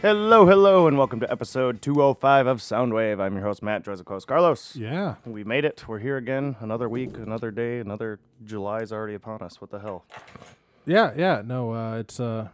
Hello, hello, and welcome to episode 205 of Soundwave. I'm your host, Matt Joseph Carlos. Yeah. We made it. We're here again. Another week, another day, another July's already upon us. What the hell? Yeah, yeah. No, uh, it's uh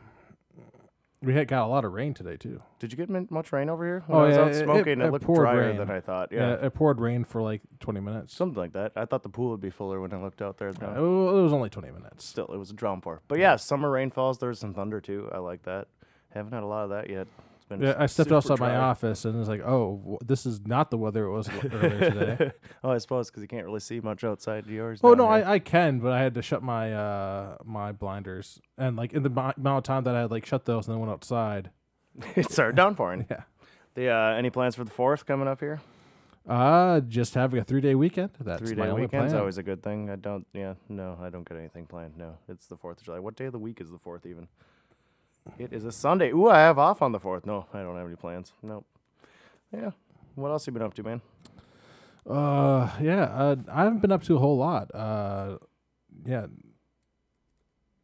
we had got a lot of rain today too. Did you get min- much rain over here? When Oh, I was yeah, out it- smoking, it- it, it looked poured drier rain. than I thought. Yeah. Yeah. it poured rain for like 20 minutes. Something like that. I thought the pool would be fuller when I looked out there. Uh, No. it was only 20 minutes. Still, it was a downpour. But yeah, summer rainfalls. There's some thunder too. I like that. Haven't had a lot of that yet. It's been Yeah, I stepped outside my office and it's like, oh, w- this is not the weather it was earlier today. oh, I suppose because you can't really see much outside yours. Oh no, here. I, I can, but I had to shut my uh my blinders and like in the amount of time that I had like shut those and then went outside. it started downpouring. Yeah. The uh, any plans for the fourth coming up here? Uh just having a three day weekend. That's Three my day only weekend's plan. always a good thing. I don't. Yeah, no, I don't get anything planned. No, it's the Fourth of July. What day of the week is the fourth even? It is a Sunday. Ooh, I have off on the fourth. No, I don't have any plans. Nope. Yeah. What else you been up to, man? Uh, yeah, uh, I haven't been up to a whole lot. Uh, yeah.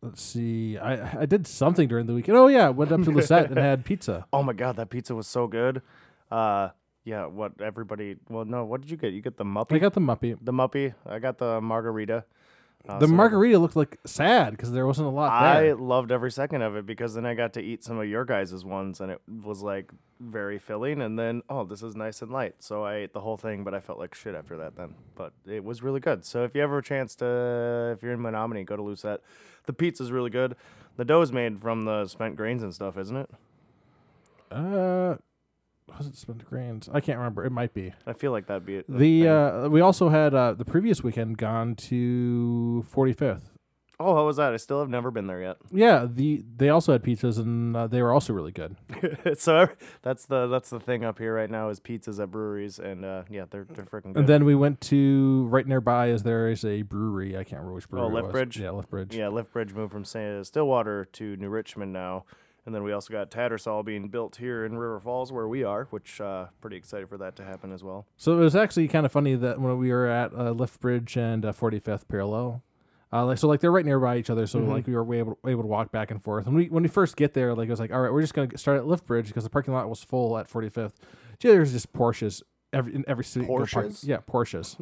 Let's see. I I did something during the weekend. Oh yeah, went up to Lucette and had pizza. Oh my god, that pizza was so good. Uh, yeah. What everybody? Well, no. What did you get? You get the muppy. I got the muppy. the muppy. I got the margarita. The margarita looked like sad because there wasn't a lot I there. loved every second of it because then I got to eat some of your guys' ones and it was like very filling. And then, oh, this is nice and light. So I ate the whole thing, but I felt like shit after that then. But it was really good. So if you ever have a chance to, if you're in Menomonie, go to Lucette. The pizza's really good. The dough is made from the spent grains and stuff, isn't it? Uh, was it spent grains? I can't remember. It might be. I feel like that'd be it. The uh, we also had uh the previous weekend gone to 45th. oh, how was that? I still have never been there yet. Yeah, the they also had pizzas and uh, they were also really good. so that's the that's the thing up here right now is pizzas at breweries and uh, yeah, they're they're freaking good. And then we went to right nearby as there is a brewery. I can't remember which brewery. it was. Liftbridge? Yeah, Liftbridge. Yeah, Liftbridge moved from Stillwater to New Richmond now. And then we also got Tattersall being built here in River Falls, where we are, which uh, pretty excited for that to happen as well. So it was actually kind of funny that when we were at uh, Liftbridge and uh, 45th parallel, uh, like so like they're right nearby each other. So Mm-hmm. like we were able able to walk back and forth. And we when we first get there, like it was like, all right, we're just gonna start at Liftbridge because the parking lot was full at 45th. Gee, there's just Porsches every in every single Porsches? Yeah, Porsches.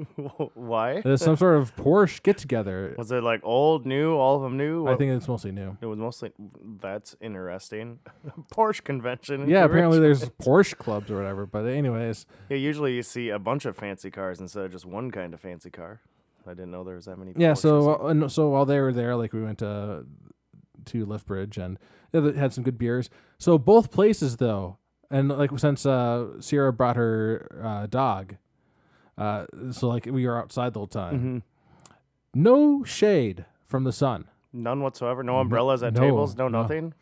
Why? There's some sort of Porsche get together. Was it like old, new, all of them new? I think it's mostly new. it was mostly. That's interesting. Porsche convention. Yeah, apparently there's Porsche clubs or whatever. But anyways, Yeah, usually you see a bunch of fancy cars instead of just one kind of fancy car. I didn't know there was that many. Yeah, so uh, and so while they were there, like we went to to Liftbridge and had some good beers. So both places though, and like since uh, Sierra brought her uh, dog, uh, so like we were outside the whole time. Mhm. No shade from the sun, none whatsoever. No umbrellas at no, tables. No, no. nothing.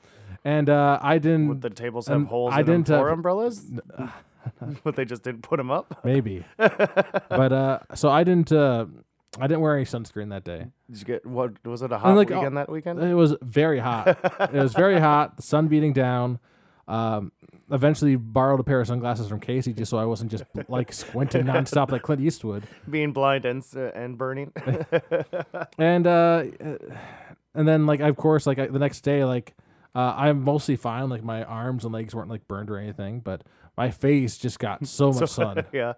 and uh, I didn't Would the tables have holes I in didn't, uh, for umbrellas? but they just didn't put them up. maybe, but uh, so I didn't uh, I didn't wear any sunscreen that day. Did you get what was it a hot like, weekend that weekend? It was very hot. it was very hot. The sun beating down. Um, eventually borrowed a pair of sunglasses from Casey just so I wasn't just like squinting nonstop like Clint Eastwood. Being blind and uh, and burning. And uh, and then like of course like I, the next day like uh, I'm mostly fine. Like my arms and legs weren't like burned or anything, but my face just got so much sun. yeah.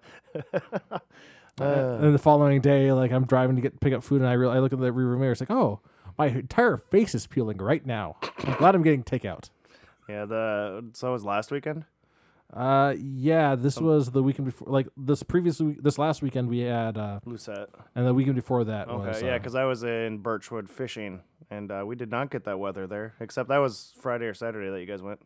and the following day, like I'm driving to get pick up food, and I real I look in the rearview mirror. It's like, oh, my entire face is peeling right now. I'm glad I'm getting takeout. Yeah. The so it was last weekend. Uh, yeah, this was the weekend before. Like this previous week, this last weekend we had, uh, Lucette. and the weekend before that Okay. was. yeah, uh, because I was in Birchwood fishing, and uh, we did not get that weather there. Except that was Friday or Saturday that you guys went.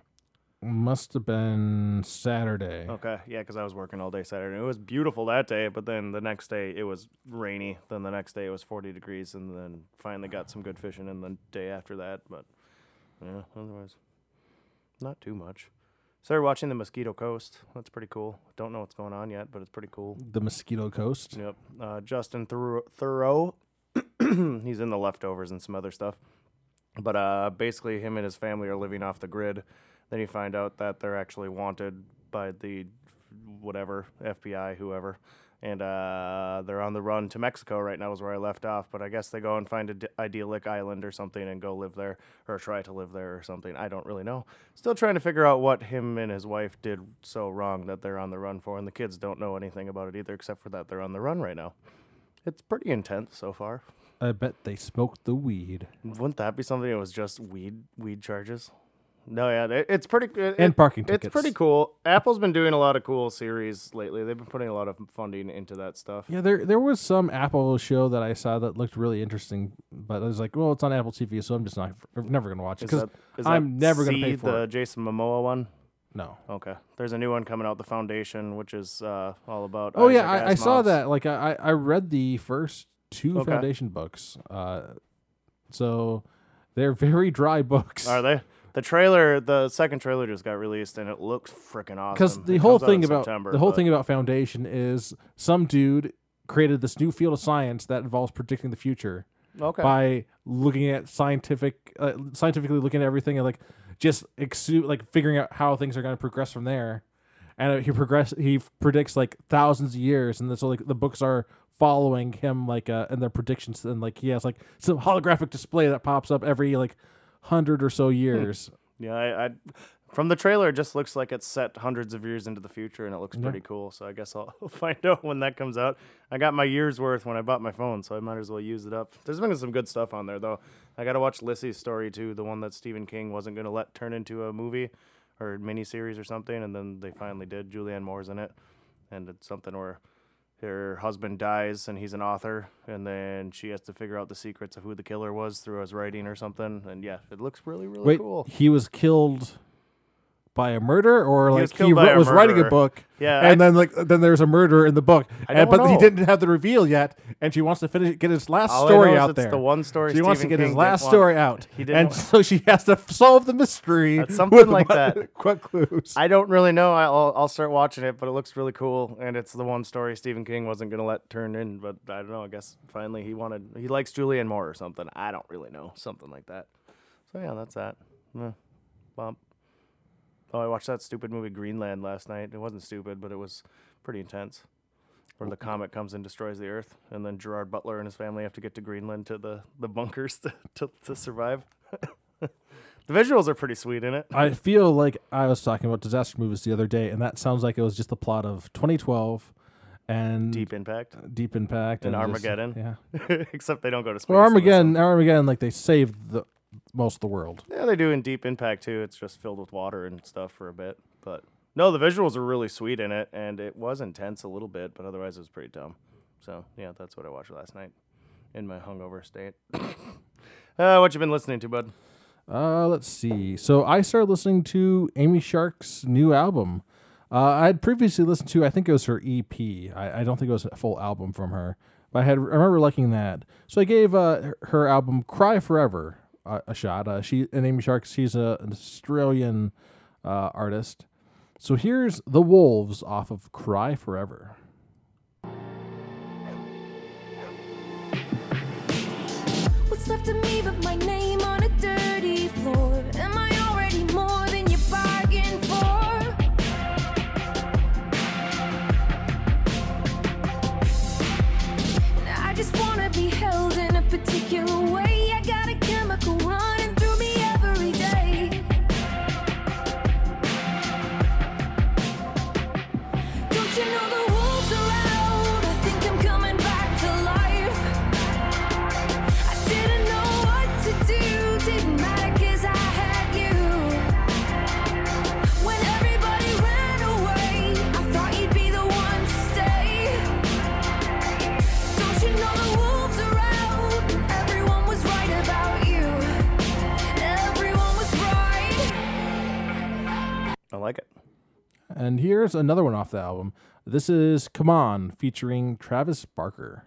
must have been Saturday. Okay. Yeah, because I was working all day Saturday. It was beautiful that day, but then the next day it was rainy. Then the next day it was 40 degrees, and then finally got some good fishing. And the day after that, but yeah, otherwise not too much. Started watching the Mosquito Coast. That's pretty cool. Don't know what's going on yet, but it's pretty cool. The Mosquito Coast. Yep. Uh, Justin Thur- Theroux. he's in the leftovers and some other stuff. But uh, basically, him and his family are living off the grid. Then you find out that they're actually wanted by the whatever FBI, whoever, and uh, they're on the run to Mexico right now. Is where I left off, but I guess they go and find a d- idyllic island or something and go live there or try to live there or something. I don't really know. Still trying to figure out what him and his wife did so wrong that they're on the run for, and the kids don't know anything about it either, except for that they're on the run right now. It's pretty intense so far. I bet they smoked the weed Wouldn't that be something? It was just weed weed charges. No, yeah, it's pretty. It, and parking it's pretty cool. Apple's been doing a lot of cool series lately. They've been putting a lot of funding into that stuff. Yeah, there there was some Apple show that I saw that looked really interesting, but I was like, well, it's on Apple TV, so I'm just not never gonna watch it because I'm never gonna pay for the it. Jason Momoa one. no. Okay, there's a new one coming out, The Foundation, which is uh, all about. Oh yeah, I, I saw that. Like I I I read the first two Okay. Foundation books, uh, so they're very dry books. Are they? The trailer, the second trailer just got released, and it looks freaking awesome. because the It whole thing about September, the whole but- thing about foundation is some dude created this new field of science that involves predicting the future Okay. by looking at scientific uh, scientifically looking at everything and like just exu- like figuring out how things are going to progress from there and he progress he predicts like thousands of years and so like the books are following him like uh and their predictions and like he has like some holographic display that pops up every like hundred or so Hmm. years Yeah, I, I from the trailer, it just looks like it's set hundreds of years into the future, and it looks Yeah. pretty cool. So I guess I'll find out when that comes out. I got my year's worth when I bought my phone, so I might as well use it up. There's been some good stuff on there, though. I got to watch Lisey's story too, the one that Stephen King wasn't going to let turn into a movie or miniseries or something, and then they finally did. Julianne Moore's in it, and it's something where her husband dies and he's an author and then she has to figure out the secrets of who the killer was through his writing or something. And yeah it looks really really wait cool. he was killed by a murder or He like was he killed by wr- a was writing a book Yeah, and I- then like then there's a murder in the book and, but he didn't have the reveal yet and she wants to finish get his last All story know out there the one story she wants to Stephen get his last want- story out he didn't and wa- so she has to solve the mystery It's something like that. what clues I don't really know. I'll I'll start watching it, but it looks really cool, and it's the one story Stephen King wasn't gonna let turn in. But I don't know. I guess finally he wanted. He likes Julianne Moore or something. I don't really know. Something like that. So yeah, that's that. Yeah. Bump. Oh, I watched that stupid movie Greenland last night. It wasn't stupid, but it was pretty intense. Where the comet comes and destroys the Earth, and then Gerard Butler and his family have to get to Greenland to the, the bunkers to, to, to survive. the visuals are pretty sweet in it. I feel like I was talking about disaster movies the other day and that sounds like it was just the plot of 2012 and Deep Impact. Deep Impact And just- Armageddon. yeah Except they don't go to space. well in this one. Armageddon Armageddon like they saved the most of the world Yeah, they do in Deep Impact too. It's just filled with water and stuff for a bit. But no, the visuals are really sweet in it, and it was intense a little bit, but otherwise it was pretty dumb. So yeah, that's what I watched last night in my hungover state. uh, what you been listening to, bud? Uh, let's see. So I started listening to Amy Shark's new album. Uh, I had previously listened to, I think it was her EP. I, I don't think it was a full album from her, but I had I remember liking that. So I gave uh, her- her album "Cry Forever" a, shot. Uh, she and Amy Shark, she's a, an Australian uh, artist. So here's the Wolves off of "Cry Forever." What's left of me but my name And here's another one off the album. This is "Come On" featuring Travis Barker.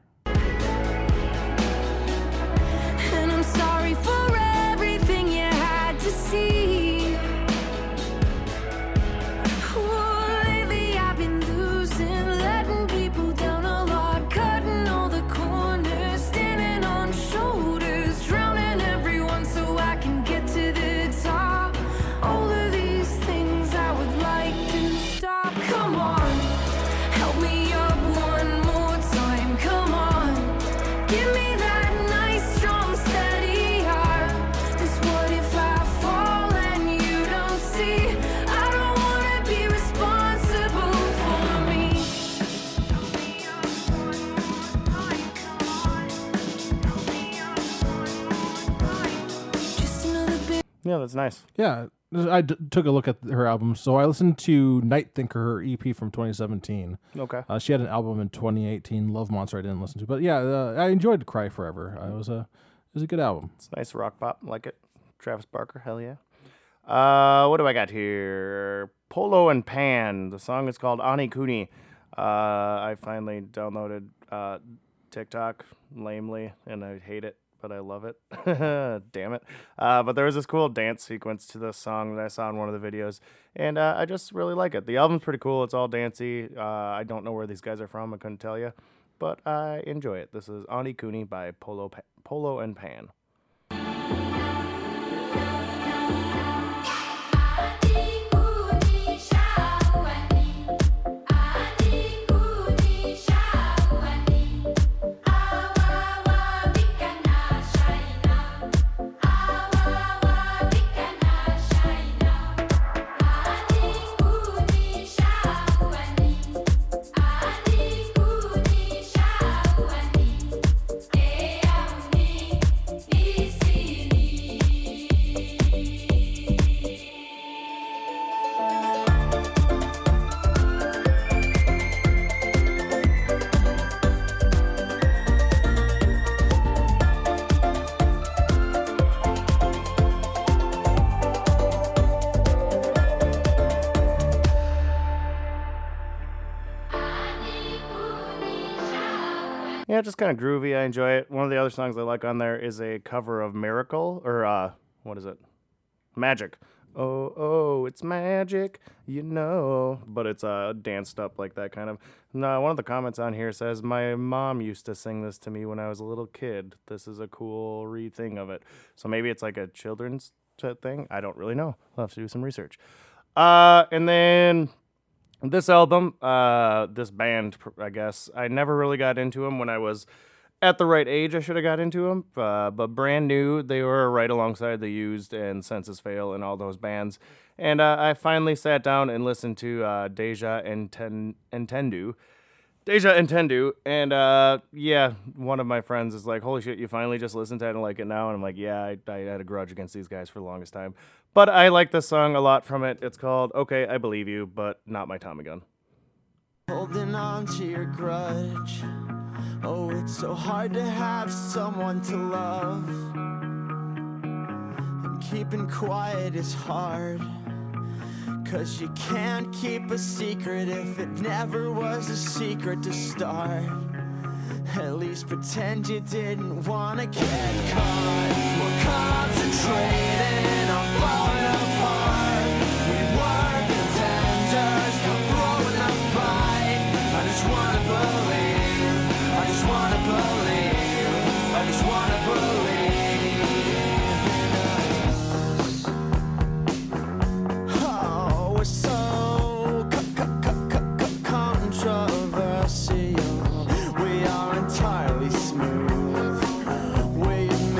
Yeah, that's nice. Yeah, I d- took a look at her album. So I listened to Night Thinker, her EP from 2017. Okay. Uh, she had an album in 2018, Love Monster. I didn't listen to, but yeah, uh, I enjoyed Cry Forever. Uh, it was a it was a good album. It's nice rock pop. Like it. Travis Barker. Hell yeah. Uh, what do I got here? Polo and Pan. The song is called Ani Kuni. Uh, I finally downloaded uh, TikTok lamely, and I hate it, but I love it. Damn it. Uh, but there was this cool dance sequence to this song that I saw in one of the videos, and uh, I just really like it. The album's pretty cool. It's all dancey. Uh, I don't know where these guys are from. I couldn't tell you, but I enjoy it. This is Ani Kuni by Polo, pa- Polo and Pan. Just kind of groovy. I enjoy it. One of the other songs I like on there is a cover of Miracle or uh what is it? Magic. Oh, oh, it's magic, you know. But it's uh danced up like that kind of. No, one of the comments on here says my mom used to sing this to me when I was a little kid. This is a cool re thing of it. So maybe it's like a children's thing. I don't really know. I'll have to do some research. Uh, and then this album, uh, this band, I guess, I never really got into them when I was at the right age. I should have got into them, uh, but brand new, they were right alongside the Used and Senses Fail and all those bands. And uh, I finally sat down and listened to uh, Deja Enten- Entendu. Deja Entendu, and uh, yeah, one of my friends is like, "Holy shit, you finally just listened to it and like it now?" And I'm like, "Yeah, I, I had a grudge against these guys for the longest time, but I like this song a lot from it. It's called "Okay, I Believe You," but not my Tommy gun. Holding on to your grudge. Oh, it's so hard to have someone to love. And keeping quiet is hard. Cause you can't keep a secret if it never was a secret to start. At least pretend you didn't wanna get caught. We're concentrating on falling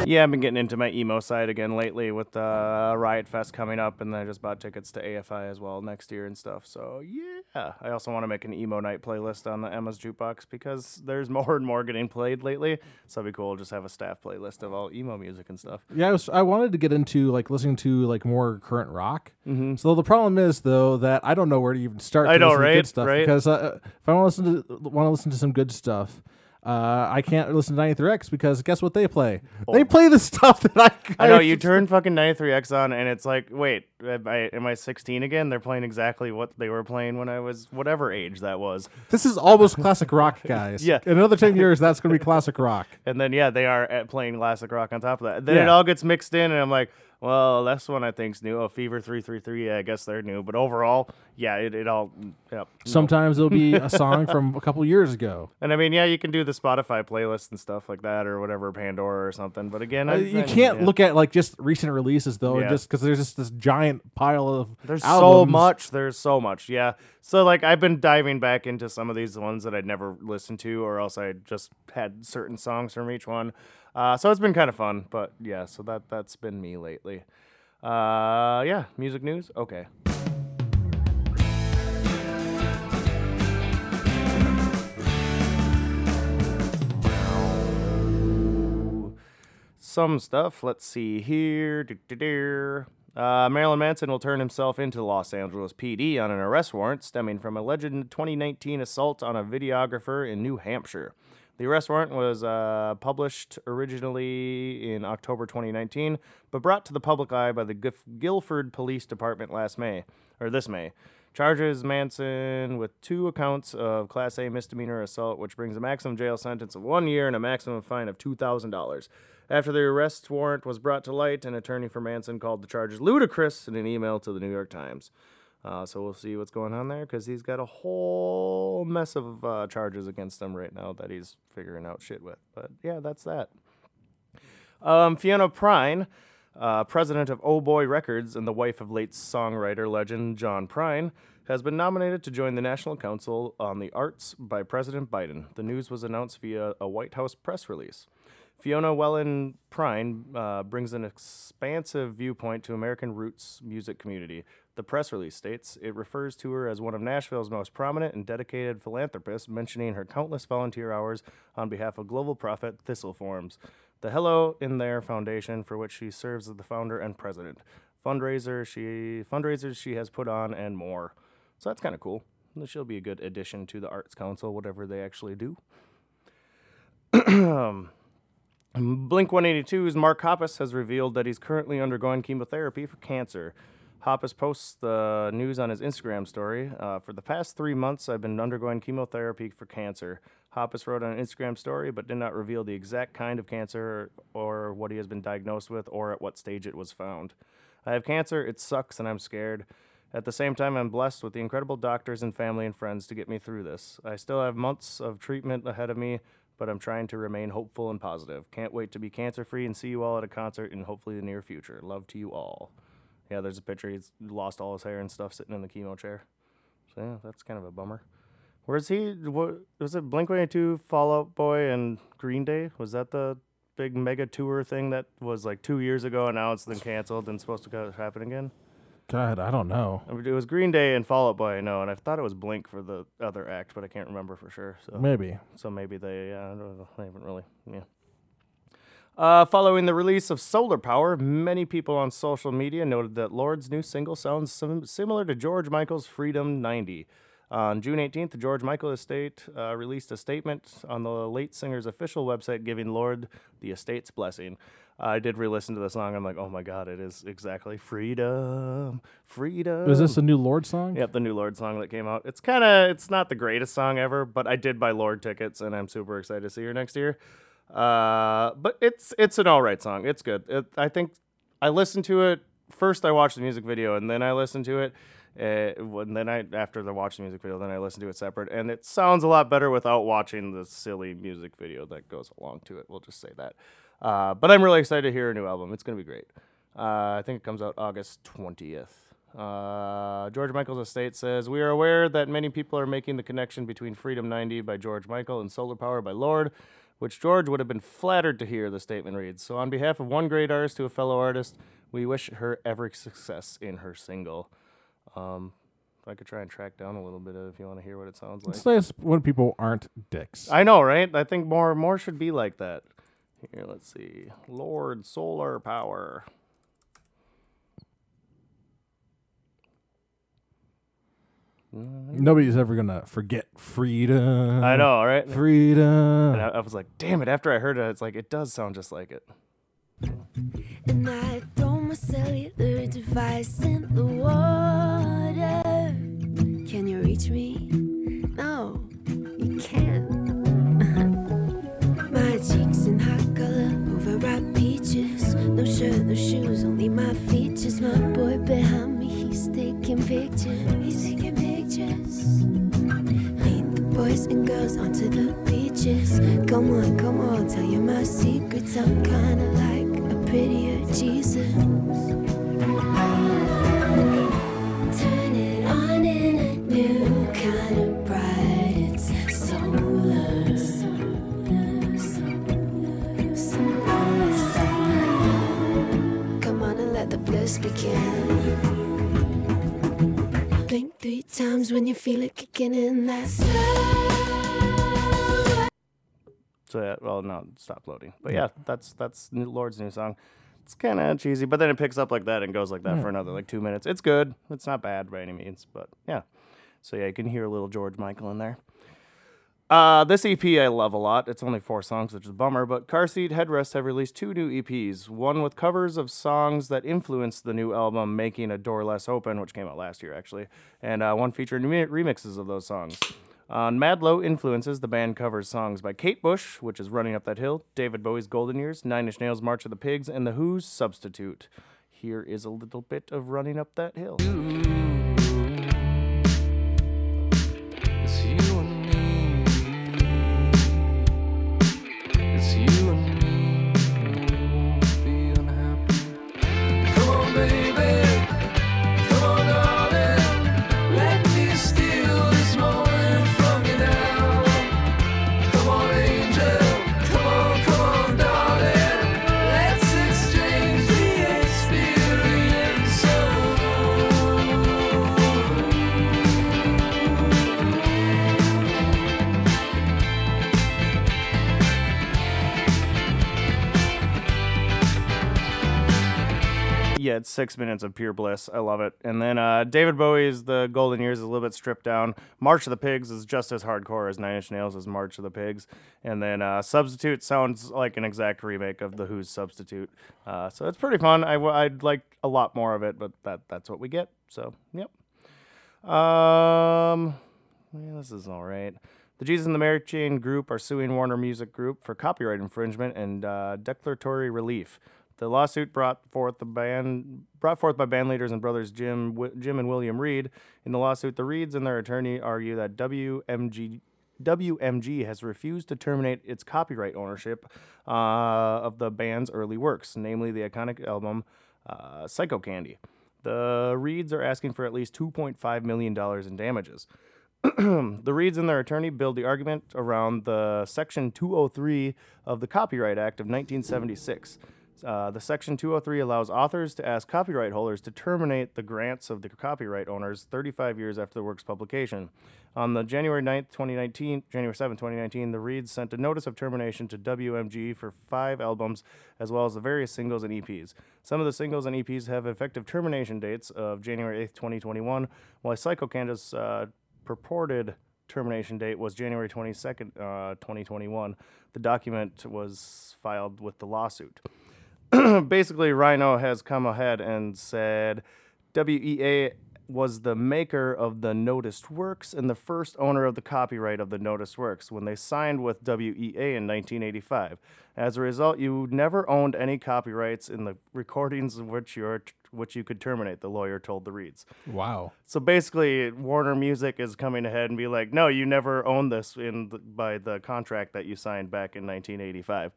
Yeah, I've been getting into my emo side again lately with uh, Riot Fest coming up, and I just bought tickets to AFI as well next year and stuff. So yeah, I also want to make an emo night playlist on the Emma's Jukebox because there's more and more getting played lately. So it'd be cool to just have a staff playlist of all emo music and stuff. Yeah, I, was, I wanted to get into like listening to like more current rock. Mm-hmm. So the problem is though that I don't know where to even start. I know, right? Good stuff Right. Because uh, if I want to listen to want to listen to some good stuff, uh, I can't listen to 93X because guess what they play? They play the stuff that I. Oh. I know you turn fucking 93X on, and it's like, wait, am I, am I 16 again? They're playing exactly what they were playing when I was whatever age that was. This is almost classic rock, guys. Yeah. In another ten years, that's gonna be classic rock. And then yeah, they are at playing classic rock on top of that. Then it all gets mixed in, and I'm like, well, that's one I think's new. Oh, Fever three three three. Yeah, I guess they're new. But overall, yeah, it, it all. Yep. Sometimes it'll be a song from a couple years ago. And I mean, yeah, you can do the Spotify playlist and stuff like that, or whatever Pandora or something. But again, I, Uh, you I- can't yeah. look at like just recent releases though, Yeah. just because there's just this giant pile of There's so albums. much. There's so much. Yeah. So like I've been diving back into some of these ones that I'd never listened to, or else I just had certain songs from each one. Uh, so it's been kind of fun. But yeah, so that that's been me lately. Uh, yeah, music news. Okay. Some stuff. Let's see here. Uh, Marilyn Manson will turn himself into Los Angeles PD on an arrest warrant stemming from a alleged 2019 assault on a videographer in New Hampshire. The arrest warrant was uh, published originally in October 2019, but brought to the public eye by the Gif- Gilford Police Department last May, or this May. Charges Manson with two accounts of Class A misdemeanor assault, which brings a maximum jail sentence of one year and a maximum fine of $2,000. After the arrest warrant was brought to light, an attorney for Manson called the charges ludicrous in an email to the New York Times. Uh, so we'll see what's going on there because he's got a whole mess of uh, charges against him right now that he's figuring out shit with. But yeah, that's that. Um, Fiona Prine, uh, president of Oh Boy Records and the wife of late songwriter legend John Prine, has been nominated to join the National Council on the Arts by President Biden. The news was announced via a White House press release. Fiona Whelan Prine uh, brings an expansive viewpoint to American roots music community. The press release states it refers to her as one of Nashville's most prominent and dedicated philanthropists, mentioning her countless volunteer hours on behalf of global profit Thistle Farms, the Hello in There Foundation, for which she serves as the founder and president. Fundraiser she fundraisers she has put on and more. So that's kind of cool. She'll be a good addition to the Arts Council, whatever they actually do. Blink 182's Mark Hoppus has revealed that he's currently undergoing chemotherapy for cancer. Hoppus posts the news on his Instagram story. Uh, for the past three months, I've been undergoing chemotherapy for cancer. Hoppus wrote on an Instagram story, but did not reveal the exact kind of cancer or what he has been diagnosed with or at what stage it was found. I have cancer, it sucks, and I'm scared. At the same time, I'm blessed with the incredible doctors and family and friends to get me through this. I still have months of treatment ahead of me, but I'm trying to remain hopeful and positive. Can't wait to be cancer free and see you all at a concert in hopefully the near future. Love to you all. Yeah, there's a picture. He's lost all his hair and stuff sitting in the chemo chair. So yeah, that's kind of a bummer. Where's he? What was it? Blink 182, Fallout Boy, and Green Day? Was that the big mega tour thing that was like two years ago it's been canceled and supposed to happen again? God, I don't know. It was Green Day and Fall Out Boy, I know, and I thought it was Blink for the other act, but I can't remember for sure. So Maybe. so maybe they, uh, I don't know, they haven't really, yeah. Uh, following the release of Solar Power, many people on social media noted that Lorde's new single sounds sim- similar to George Michael's Freedom 90. On June 18th, the George Michael estate uh, released a statement on the late singer's official website giving Lorde the estate's blessing. I did re listen to the song. I'm like, oh my God, it is exactly freedom, freedom. Is this a new Lorde song? Yep, the new Lorde song that came out. It's kind of it's not the greatest song ever, but I did buy Lorde tickets, and I'm super excited to see her next year. Uh, but it's it's an all right song. It's good. It, I think I listened to it first. I watched the music video, and then I listened to it. Uh, and then I after the watched the music video, then I listened to it separate, and it sounds a lot better without watching the silly music video that goes along to it. We'll just say that. Uh, but I'm really excited to hear a new album. It's gonna be great. Uh, I think it comes out August 20th. Uh, George Michael's estate says We are aware that many people are making the connection between Freedom 90 by George Michael and Solar Power by Lorde, which George would have been flattered to hear, the statement reads. So, on behalf of one great artist to a fellow artist, we wish her every success in her single. Um, I could try and track down a little bit of if you want to hear what it sounds like. It's nice when people aren't dicks. I know, right? I think more more should be like that. Here, let's see. Lorde Solar Power. Mm, nobody's ever gonna forget freedom. I know, right? Freedom. And I, I was like, damn it. After I heard it, it's like, it does sound just like it. And I throw my cellular device in the water. Can you reach me? Shirt, no shoes, only my features. My boy behind me, he's taking pictures. He's taking pictures. Lead the boys and girls onto the beaches. Come on, come on, tell you my secrets. I'm kinda like a prettier Jesus. Feel it kicking in. That's So yeah, well, no, it stopped loading. But yeah, that's that's Lorde's new song. It's kind of cheesy, but then it picks up like that and goes like that for another like two minutes. It's good. It's not bad by any means, but yeah. So yeah, you can hear a little George Michael in there. Uh, this EP I love a lot. It's only four songs, which is a bummer, but Car Seat Headrest have released two new EPs. One with covers of songs that influenced the new album, Making a Door Less Open, which came out last year actually, and uh, one featuring remixes of those songs. On MADLO Influences, the band covers songs by Kate Bush, which is Running Up That Hill, David Bowie's Golden Years, Nine Inch Nails' March of the Pigs, and The Who's Substitute. Here is a little bit of Running Up That Hill. You Yeah, it's six minutes of pure bliss. I love it. And then uh, David Bowie's The Golden Years is a little bit stripped down. March of the Pigs is just as hardcore as Nine Inch Nails' is March of the Pigs. And then uh, Substitute sounds like an exact remake of The Who's Substitute. Uh, so it's pretty fun. I w- I'd like a lot more of it, but that that's what we get. So, yep. Um, yeah, this is all right. The Jesus and the Mary Chain Group are suing Warner Music Group for copyright infringement and uh, declaratory relief. The lawsuit brought forth the band brought forth by band leaders and brothers Jim Jim and William Reid. In the lawsuit, the Reids and their attorney argue that WMG WMG has refused to terminate its copyright ownership uh, of the band's early works, namely the iconic album uh, Psycho Candy. The Reids are asking for at least $2.5 million in damages. the Reids and their attorney build the argument around the Section 203 of the Copyright Act of 1976. Uh, the Section 203 allows authors to ask copyright holders to terminate the grants of the copyright owners 35 years after the work's publication. On the January 9th, 2019, January 7th, 2019, the Reids sent a notice of termination to WMG for five albums, as well as the various singles and EPs. Some of the singles and EPs have effective termination dates of January 8th, 2021, while Psycho Candy's uh, purported termination date was January 22nd, uh, 2021. The document was filed with the lawsuit. Basically, Rhino has come ahead and said WEA was the maker of the noticed works and the first owner of the copyright of the noticed works when they signed with WEA in 1985. As a result, you never owned any copyrights in the recordings of which you're which you could terminate, the lawyer told the Reids. Wow. So basically, Warner Music is coming ahead and be like, "No, you never owned this in the, by the contract that you signed back in 1985."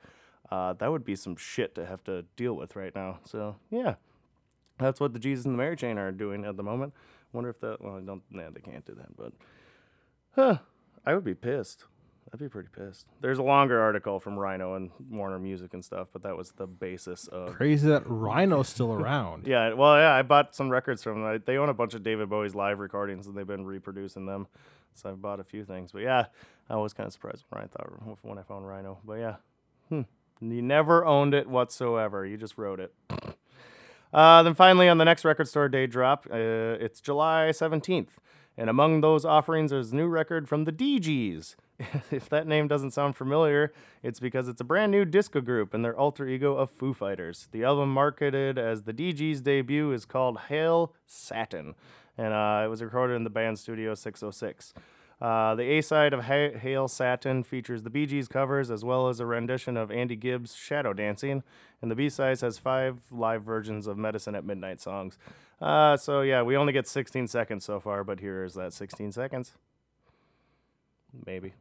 Uh, that would be some shit to have to deal with right now. So yeah, that's what the Jesus and the Mary Chain are doing at the moment. Wonder if that. Well, I don't. Nah, they can't do that. But, huh? I would be pissed. I'd be pretty pissed. There's a longer article from Rhino and Warner Music and stuff, but that was the basis of Crazy that Rhino's still around. yeah, well, yeah, I bought some records from them. I- They own a bunch of David Bowie's live recordings, and they've been reproducing them. So I've bought a few things. But yeah, I was kind of surprised when I thought when I found Rhino. But yeah, hmm. You never owned it whatsoever. You just wrote it. Uh, then finally, on the next record store day drop, uh, it's July 17th. And among those offerings is a new record from the Dee Gees. if that name doesn't sound familiar, it's because it's a brand new disco group and their alter ego of Foo Fighters. The album marketed as the Dee Gees' debut is called Hail Satin, and uh, it was recorded in the band Studio 606. Uh, the A side of ha- Hail Satin features the Bee Gees covers as well as a rendition of Andy Gibbs' Shadow Dancing, and the B side has five live versions of Medicine at Midnight songs. Uh, so, yeah, we only get 16 seconds so far, but here is that 16 seconds. Maybe.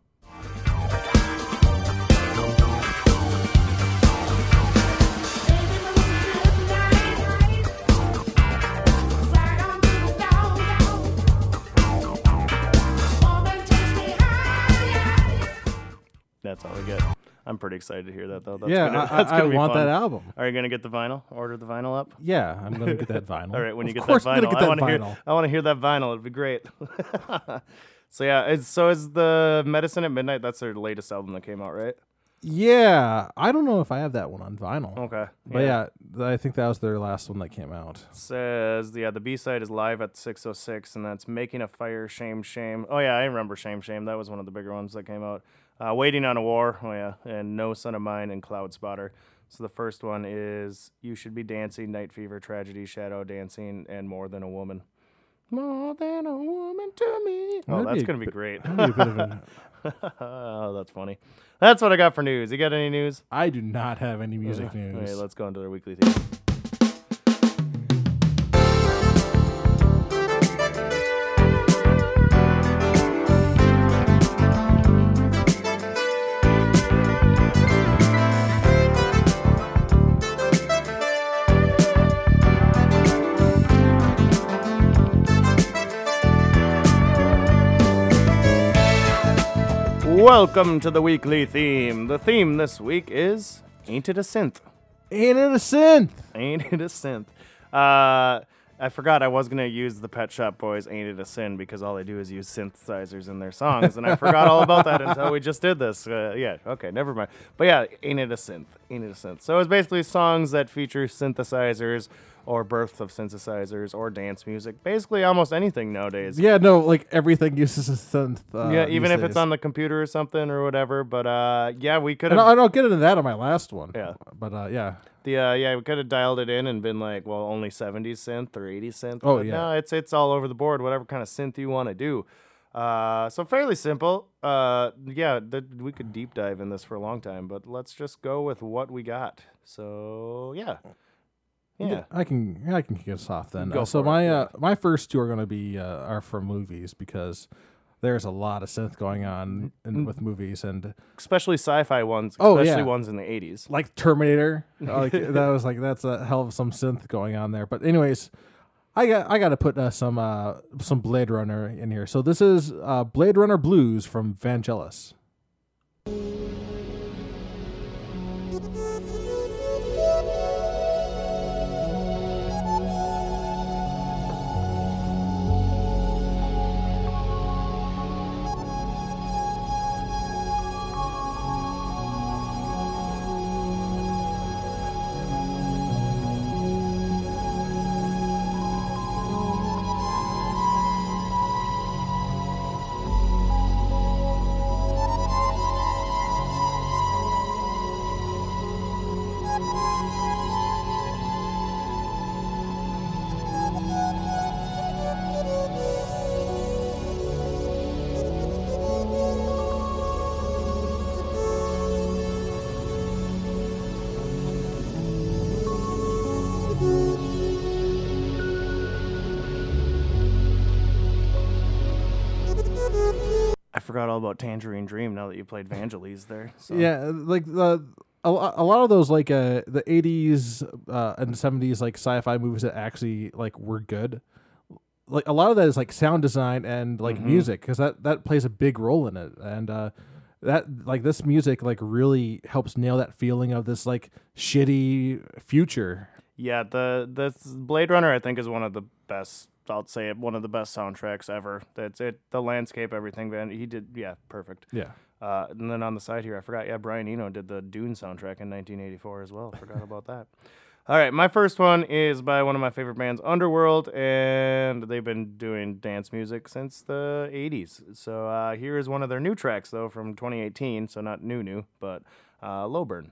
That's all we get. I'm pretty excited to hear that, though. That's yeah, gonna, I, that's I, I gonna be want fun. that album. Are you gonna get the vinyl? Order the vinyl up. Yeah, I'm gonna get that vinyl. All right, when you of get course that vinyl, gonna I want to hear. I want to hear that vinyl. It'd be great. so yeah, it's, so is the Medicine at Midnight. That's their latest album that came out, right? Yeah, I don't know if I have that one on vinyl. Okay. But yeah. th- I think that was their last one that came out. says yeah the b-side is live at 606 and that's making a fire shame shame oh yeah i remember shame shame that was one of the bigger ones that came out uh, waiting on a war oh yeah and no son of mine and cloud spotter. So the first one is you should be dancing night fever tragedy shadow dancing and more than a woman. More than a woman to me. Oh that's gonna be bit- great. be a bit of an- oh that's funny. That's what i got for news. You got any news? I do not have any music Okay, news. let's go into our weekly theme Welcome to the weekly theme. The theme this week is Ain't It a Synth? Ain't it a synth? Ain't It a Synth? Uh, I forgot I was going to use the Pet Shop Boys Ain't It a Sin because all they do is use synthesizers in their songs. And I forgot all about that until we just did this. Uh, yeah, okay, never mind. But yeah, Ain't It a Synth? Ain't It a Synth? So it's basically songs that feature synthesizers or birth of synthesizers or dance music. Basically almost anything nowadays. Yeah, no, like everything uses a synth. Uh, yeah, even if it's on the computer or something or whatever. But uh, yeah, we could And I don't get into that on my last one. Yeah. But uh, yeah. the uh, yeah we could have dialed it in and been like, well, only 70s synth or 80s synth. Oh, but yeah. no, it's it's all over the board. Whatever kind of synth you want to do. Uh, so fairly simple. Uh, yeah, th- we could deep dive in this for a long time, but let's just go with what we got. So yeah, yeah. I can I can kick us off then. Go Uh, so my uh, my first two are going to be uh, are from movies because there's a lot of synth going on in, with movies and Especially sci-fi ones, Oh, especially yeah. ones in the 80s. like Terminator. like that was like that's a hell of some synth going on there. But anyways, I got I got to put uh, some uh, some Blade Runner in here. So this is uh, Blade Runner Blues from Vangelis. Forgot all about Tangerine Dream now that you played Vangelis there. So. Yeah, like the a, a lot of those like uh the 80s uh and 70s like sci-fi movies that actually like were good. Like a lot of that is like sound design and like music because that that plays a big role in it and uh that like this music like really helps nail that feeling of this like shitty future. Yeah, the the Blade Runner I think is one of the best. I'll say it one of the best soundtracks ever. That's it. The landscape, everything. Van he did. Yeah, perfect. Yeah. Uh, and then on the side here, I forgot. Yeah, Brian Eno did the Dune soundtrack in 1984 as well. Forgot about that. All right, my first one is by one of my favorite bands, Underworld, and they've been doing dance music since the 80s. So uh, here is one of their new tracks, though, from 2018. So not new, new, but uh, Low Burn.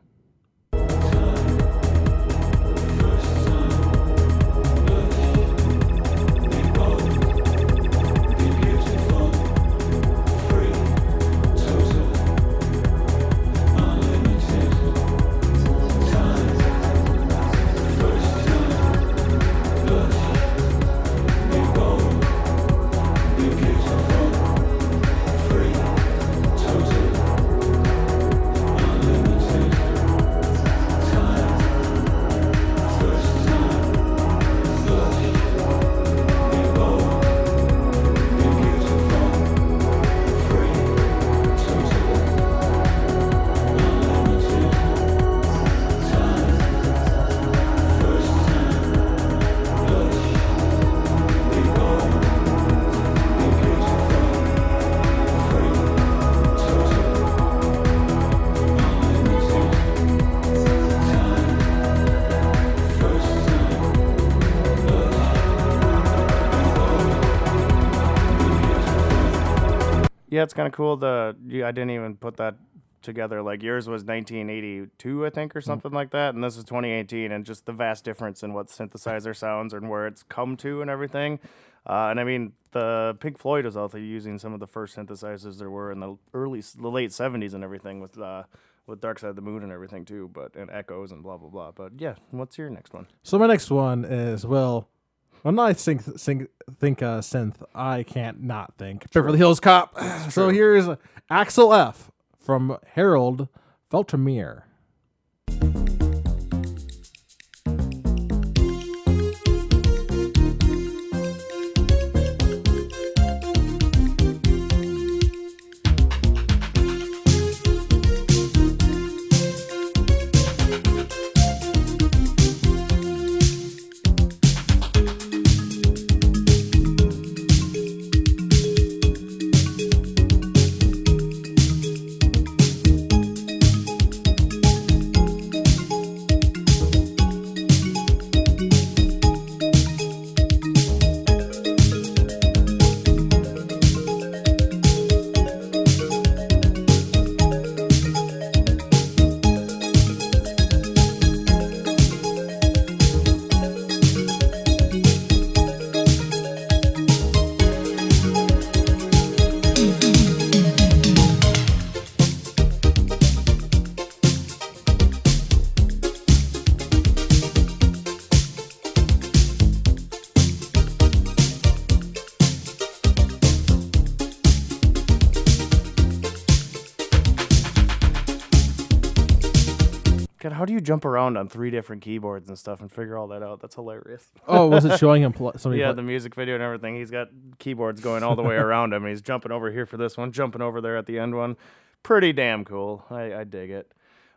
Yeah, it's kind of cool. The yeah, I didn't even put that together. Like yours was 1982, I think, or something like that, and this is 2018, and just the vast difference in what synthesizer sounds and where it's come to and everything. Uh, and I mean, the Pink Floyd was also using some of the first synthesizers there were in the early, the late 70s and everything with uh, with Dark Side of the Moon and everything too, but and echoes and blah blah blah. But yeah, what's your next one? So my next one is well, when I think think think uh, synth, I can't not think Beverly Hills Cop. so here's Axel F from Harold Faltermeyer. Around on three different keyboards and stuff and figure all that out? That's hilarious. Oh, was it showing him pl- somebody? Yeah, pl- the music video and everything. He's got keyboards going all the way around him. And he's jumping over here for this one, jumping over there at the end one. Pretty damn cool. I, I dig it.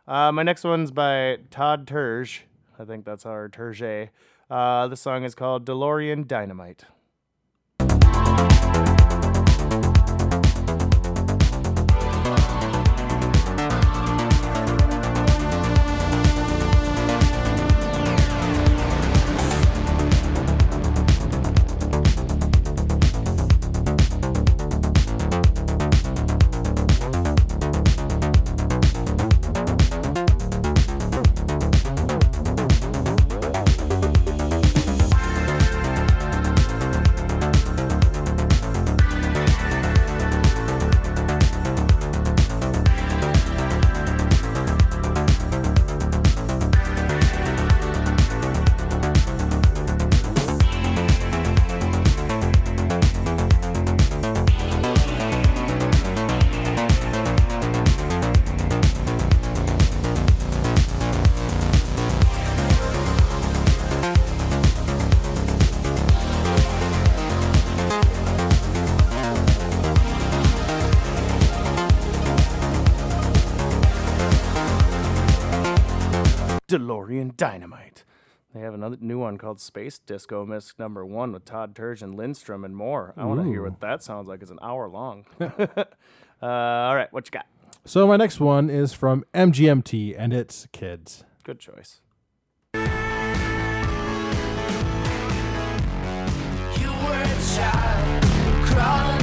Uh, my next one's by Todd Terje. I think that's our Terje. Uh, the song is called DeLorean Dynamite. Have another new one called Space Disco Mix Number One with Todd Terje and Lindstrom and more. I want to hear what that sounds like. It's an hour long. uh, all right, what you got? So my next one is from MGMT, and it's Kids. Good choice. You were a child, crawling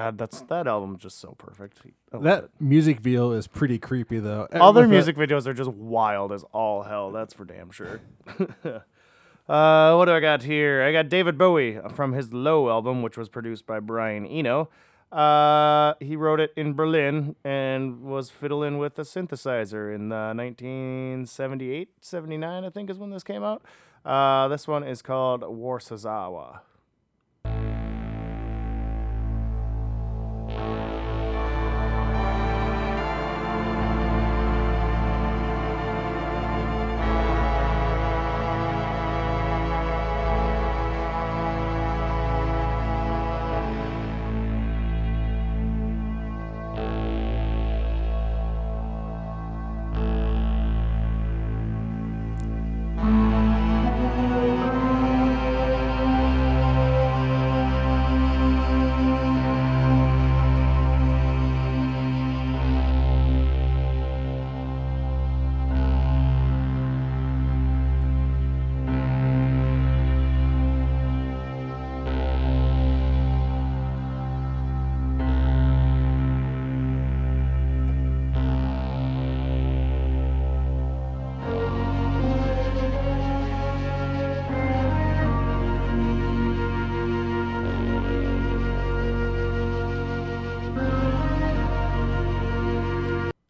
God, that's that album just so perfect. That it. music video is pretty creepy though. All their music videos are just wild as all hell. That's for damn sure. uh, what do I got here? I got David Bowie from his Low album, which was produced by Brian Eno. Uh, he wrote it in Berlin and was fiddling with a synthesizer in uh, 1978, 79, I think is when this came out. Uh, this one is called Warszawa.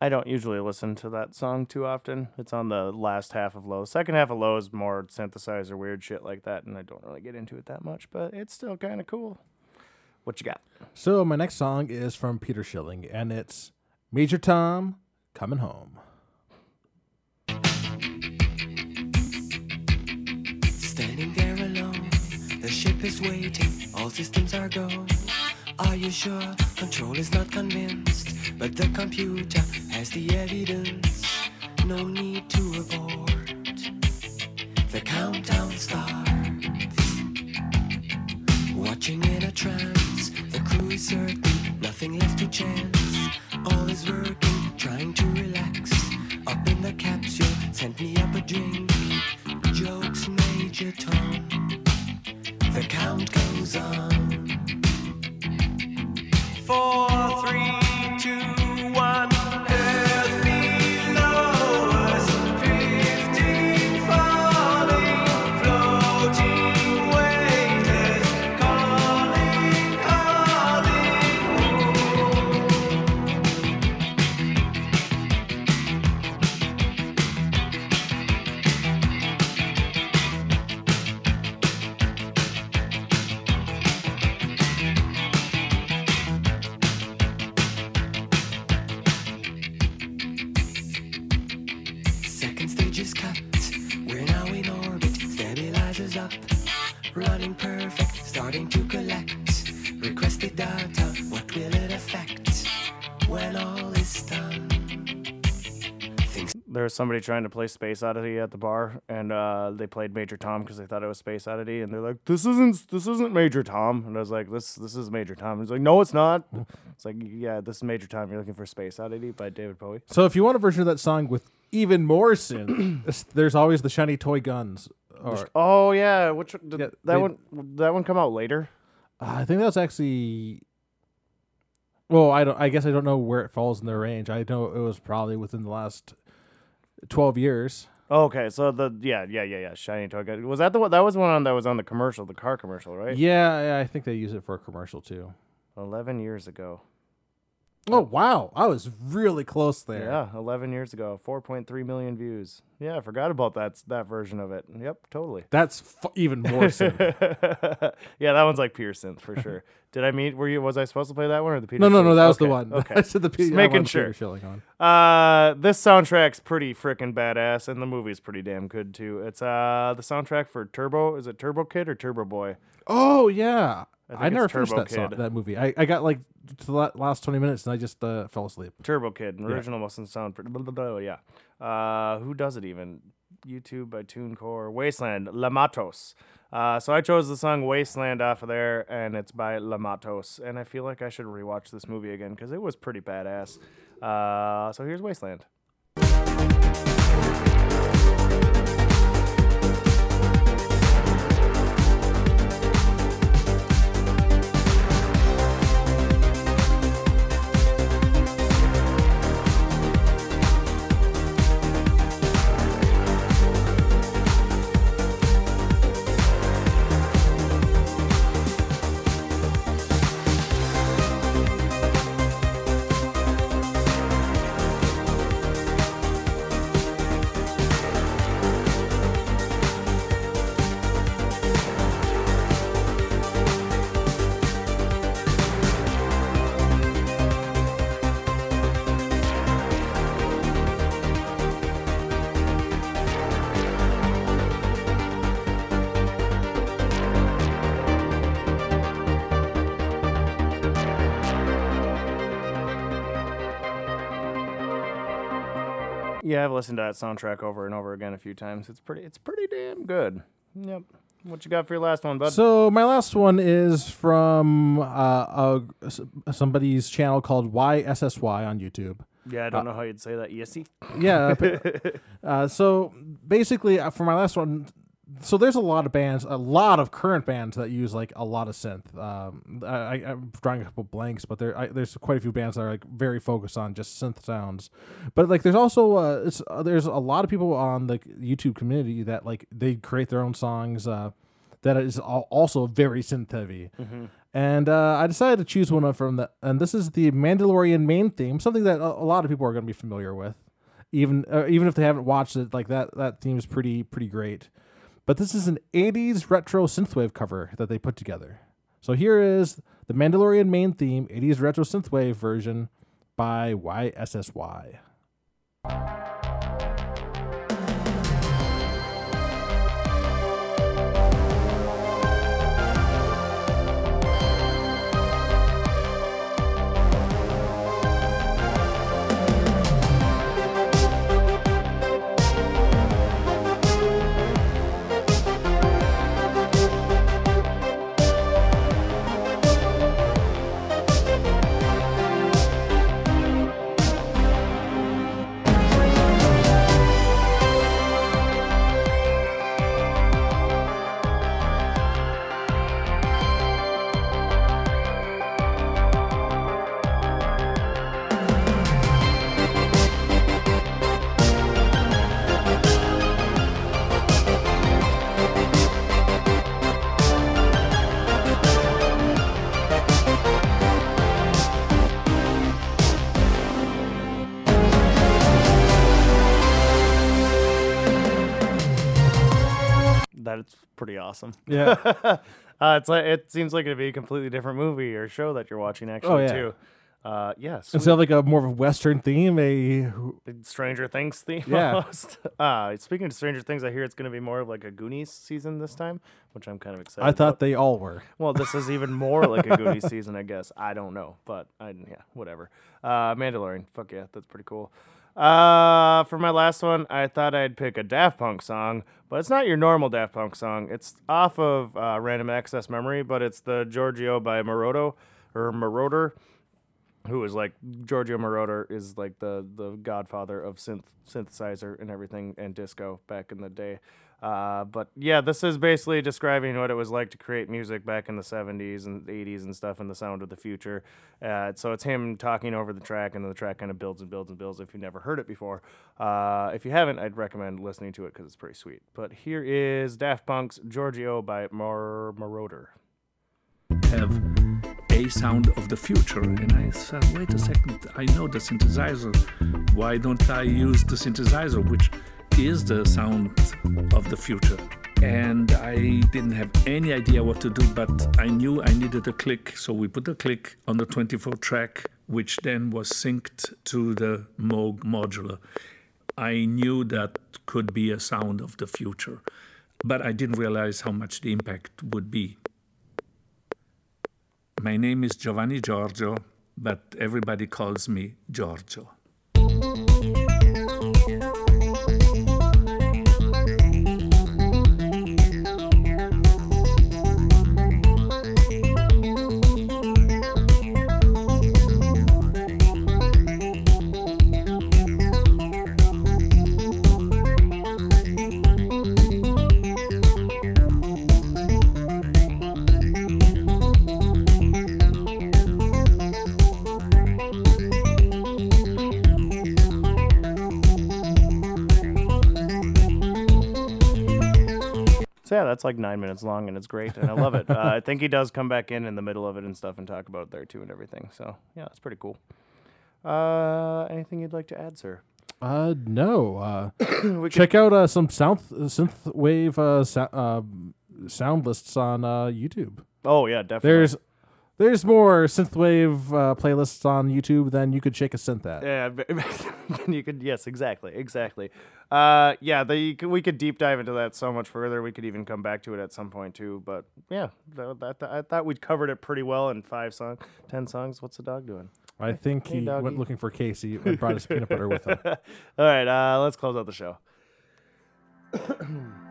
I don't usually listen to that song too often. It's on the last half of Low. Second half of Low is more synthesizer, weird shit like that, and I don't really get into it that much, but it's still kind of cool. What you got? So my next song is from Peter Schilling, and it's Major Tom coming home. Standing there alone, the ship is waiting, all systems are go. Are you sure? Control is not convinced, but the computer has the evidence. No need to abort. The countdown starts. Watching in a trance, the crew is certain, nothing left to chance. All is working, trying to relax. Up in the capsule, sent me up a drink. Jokes, Major Tom. The count goes on. Four, three, two, was somebody trying to play Space Oddity at the bar, and uh, they played Major Tom because they thought it was Space Oddity, and they're like, "This isn't this isn't Major Tom," and I was like, "This this is Major Tom." He's like, "No, it's not." it's like, "Yeah, this is Major Tom. You're looking for Space Oddity by David Bowie." So if you want a version of that song with even more synth, there's always the shiny toy guns. Or Oh yeah, which did Yeah, that they- one? That one come out later. uh, I think that was actually. Well, I don't. I guess I don't know where it falls in their range. I know it was probably within the last twelve years. Okay, so the yeah yeah yeah yeah shiny toy gun was that the one that was one on that was on the commercial, the car commercial, right? Yeah, yeah, I think they use it for a commercial too. Eleven years ago. Oh wow, I was really close there. Yeah, eleven years ago, four point three million views. Yeah, I forgot about that that version of it. Yep, totally. That's f- even more synth. yeah, that one's like pure synth for sure. Did I meet? Were you? Was I supposed to play that one or the Peter? no, no, no, that was the one. Okay. I said the P- Just making sure. Peter Schilling on. Uh, this soundtrack's pretty freaking badass, and the movie's pretty damn good too. It's uh the soundtrack for Turbo. Is it Turbo Kid or Turbo Boy? Oh yeah, I I, never it's finished Turbo that song, Kid. that movie. I, I got like to the la- last twenty minutes and I just uh, fell asleep. Turbo Kid. Original mustn't sound pretty. Blah, blah, blah, yeah. Uh, who does it even? YouTube by TuneCore. Wasteland. Le Matos. Uh, so I chose the song Wasteland off of there, and it's by Le Matos. And I feel like I should rewatch this movie again because it was pretty badass. Uh, so here's Wasteland. Yeah, I've listened to that soundtrack over and over again a few times. It's pretty. It's pretty damn good. Yep. What you got for your last one, bud? So my last one is from uh, a, somebody's channel called YSSY on YouTube. yeah, uh, I don't know how you'd say that. Yesy. Yeah. uh, so basically, uh, for my last one, so there's a lot of bands, a lot of current bands that use like a lot of synth. Um, I, I'm drawing a couple blanks, but there I, there's quite a few bands that are like very focused on just synth sounds. But like, there's also uh, it's uh, there's a lot of people on the YouTube community that like they create their own songs. Uh, that is also very synth heavy. And uh, I decided to choose one from the, and this is the Mandalorian main theme, something that a, a lot of people are going to be familiar with, even uh, even if they haven't watched it. Like that, that theme is pretty pretty great. But this is an '80s retro synthwave cover that they put together. So here is the Mandalorian main theme, '80s retro synthwave version by YSSY. Pretty awesome. Yeah. uh, it's like it seems like it'd be a completely different movie or show that you're watching actually Oh, yeah. too. Uh, yes. Instead of like a more of a Western theme, a Stranger Things theme. Yeah. Almost. Uh, speaking of Stranger Things, I hear it's going to be more of like a Goonies season this time, which I'm kind of excited. I thought about. they all were. Well, this is even more like a Goonies season, I guess. I don't know, but I yeah, whatever. Uh, Mandalorian, fuck yeah, that's pretty cool. Uh, for my last one, I thought I'd pick a Daft Punk song, but it's not your normal Daft Punk song. It's off of uh, Random Access Memory, but it's the Giorgio by Moroder or Moroder, who is like Giorgio Moroder is like the the godfather of synth synthesizer and everything and disco back in the day. Uh, but yeah, this is basically describing what it was like to create music back in the 70s and 80s and stuff and the sound of the future. Uh, so it's him talking over the track, and then the track kind of builds and builds and builds if you've never heard it before. Uh, if you haven't, I'd recommend listening to it because it's pretty sweet. But here is Daft Punk's Giorgio by Mar- Marauder. have sound of the future. And I said, wait a second, I know the synthesizer. Why don't I use the synthesizer, which is the sound of the future? And I didn't have any idea what to do, but I knew I needed a click. So we put a click on the 24 track, which then was synced to the Moog modular. I knew that could be a sound of the future, but I didn't realize how much the impact would be. My name is Giovanni Giorgio, but everybody calls me Giorgio. That's like nine minutes long, and it's great, and I love it. Uh, I think he does come back in in the middle of it and stuff, and talk about it there too, and everything. So yeah, that's pretty cool. Uh, anything you'd like to add, sir? Uh, no. Uh, check out uh, some sound synth wave uh, so, uh, sound lists on uh, YouTube. Oh yeah, definitely. There's there's more synthwave uh, playlists on YouTube than you could shake a synth at. Yeah, you could. Yes, exactly, exactly. Uh, yeah, the, we could deep dive into that so much further. We could even come back to it at some point too. But yeah, that, that, I thought we'd covered it pretty well in five songs, ten songs. What's the dog doing? I think Hey, he doggy. went looking for Casey and brought his peanut butter with him. All right, uh, let's close out the show.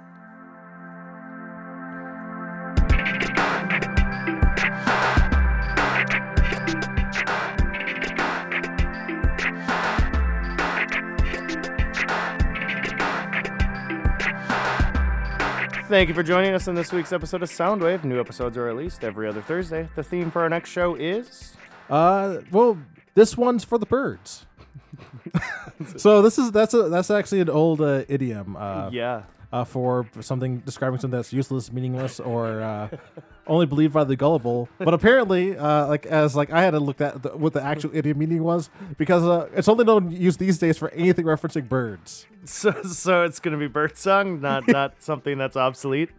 Thank you for joining us in this week's episode of Soundwave. New episodes are released every other Thursday. The theme for our next show is Uh, well, this one's for the birds. so this is that's a that's actually an old uh, idiom. Uh, yeah. Uh, for something describing something that's useless, meaningless, or uh, only believed by the gullible. But apparently, uh, like as like I had to look at the, what the actual idiom meaning was because uh, it's only known used these days for anything referencing birds. So, so it's gonna be birdsong, not not something that's obsolete.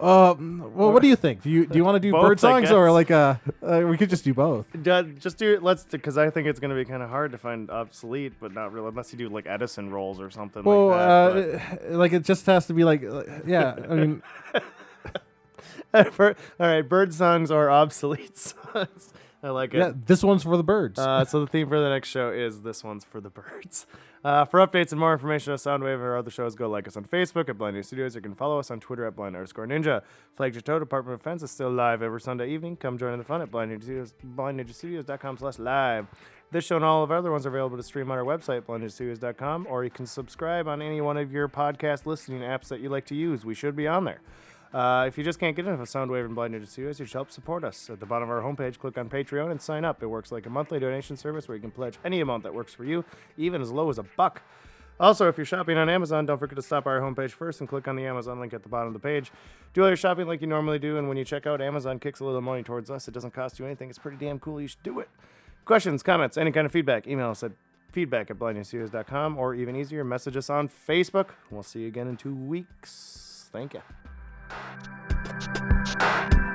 Um, well, what do you think? Do you do you want to do Both, bird I songs or guess. like uh, uh, we could just do both? Just do it. Let's because I think it's gonna be kind of hard to find obsolete, but not really unless you do like Edison rolls or something Well, like that. uh, like it just has to be like, uh, yeah. I mean, all right, bird songs are obsolete songs. I like it. yeah, this one's for the birds. Uh, so the theme for the next show is this one's for the birds. Uh, for updates and more information on Soundwave or other shows, go like us on Facebook at Blind Ninja Studios. You can follow us on Twitter at Blind underscore Ninja. Flagship Toe Department of Defense is still live every Sunday evening. Come join in the fun at Blind Ninja Studios, blindninjastudios.com slash live. This show and all of our other ones are available to stream on our website, blindninjastudios.com, or you can subscribe on any one of your podcast listening apps that you like to use. We should be on there. Uh, if you just can't get enough of Soundwave and Blind Ninja Studios, you should help support us. At the bottom of our homepage, click on Patreon and sign up. It works like a monthly donation service where you can pledge any amount that works for you, even as low as a buck. Also, if you're shopping on Amazon, don't forget to stop by our homepage first and click on the Amazon link at the bottom of the page. Do all your shopping like you normally do, and when you check out, Amazon kicks a little money towards us. It doesn't cost you anything. It's pretty damn cool. You should do it. Questions, comments, any kind of feedback, email us at feedback at blindninjastudios.com or even easier, message us on Facebook. We'll see you again in two weeks. Thank you. Thank you.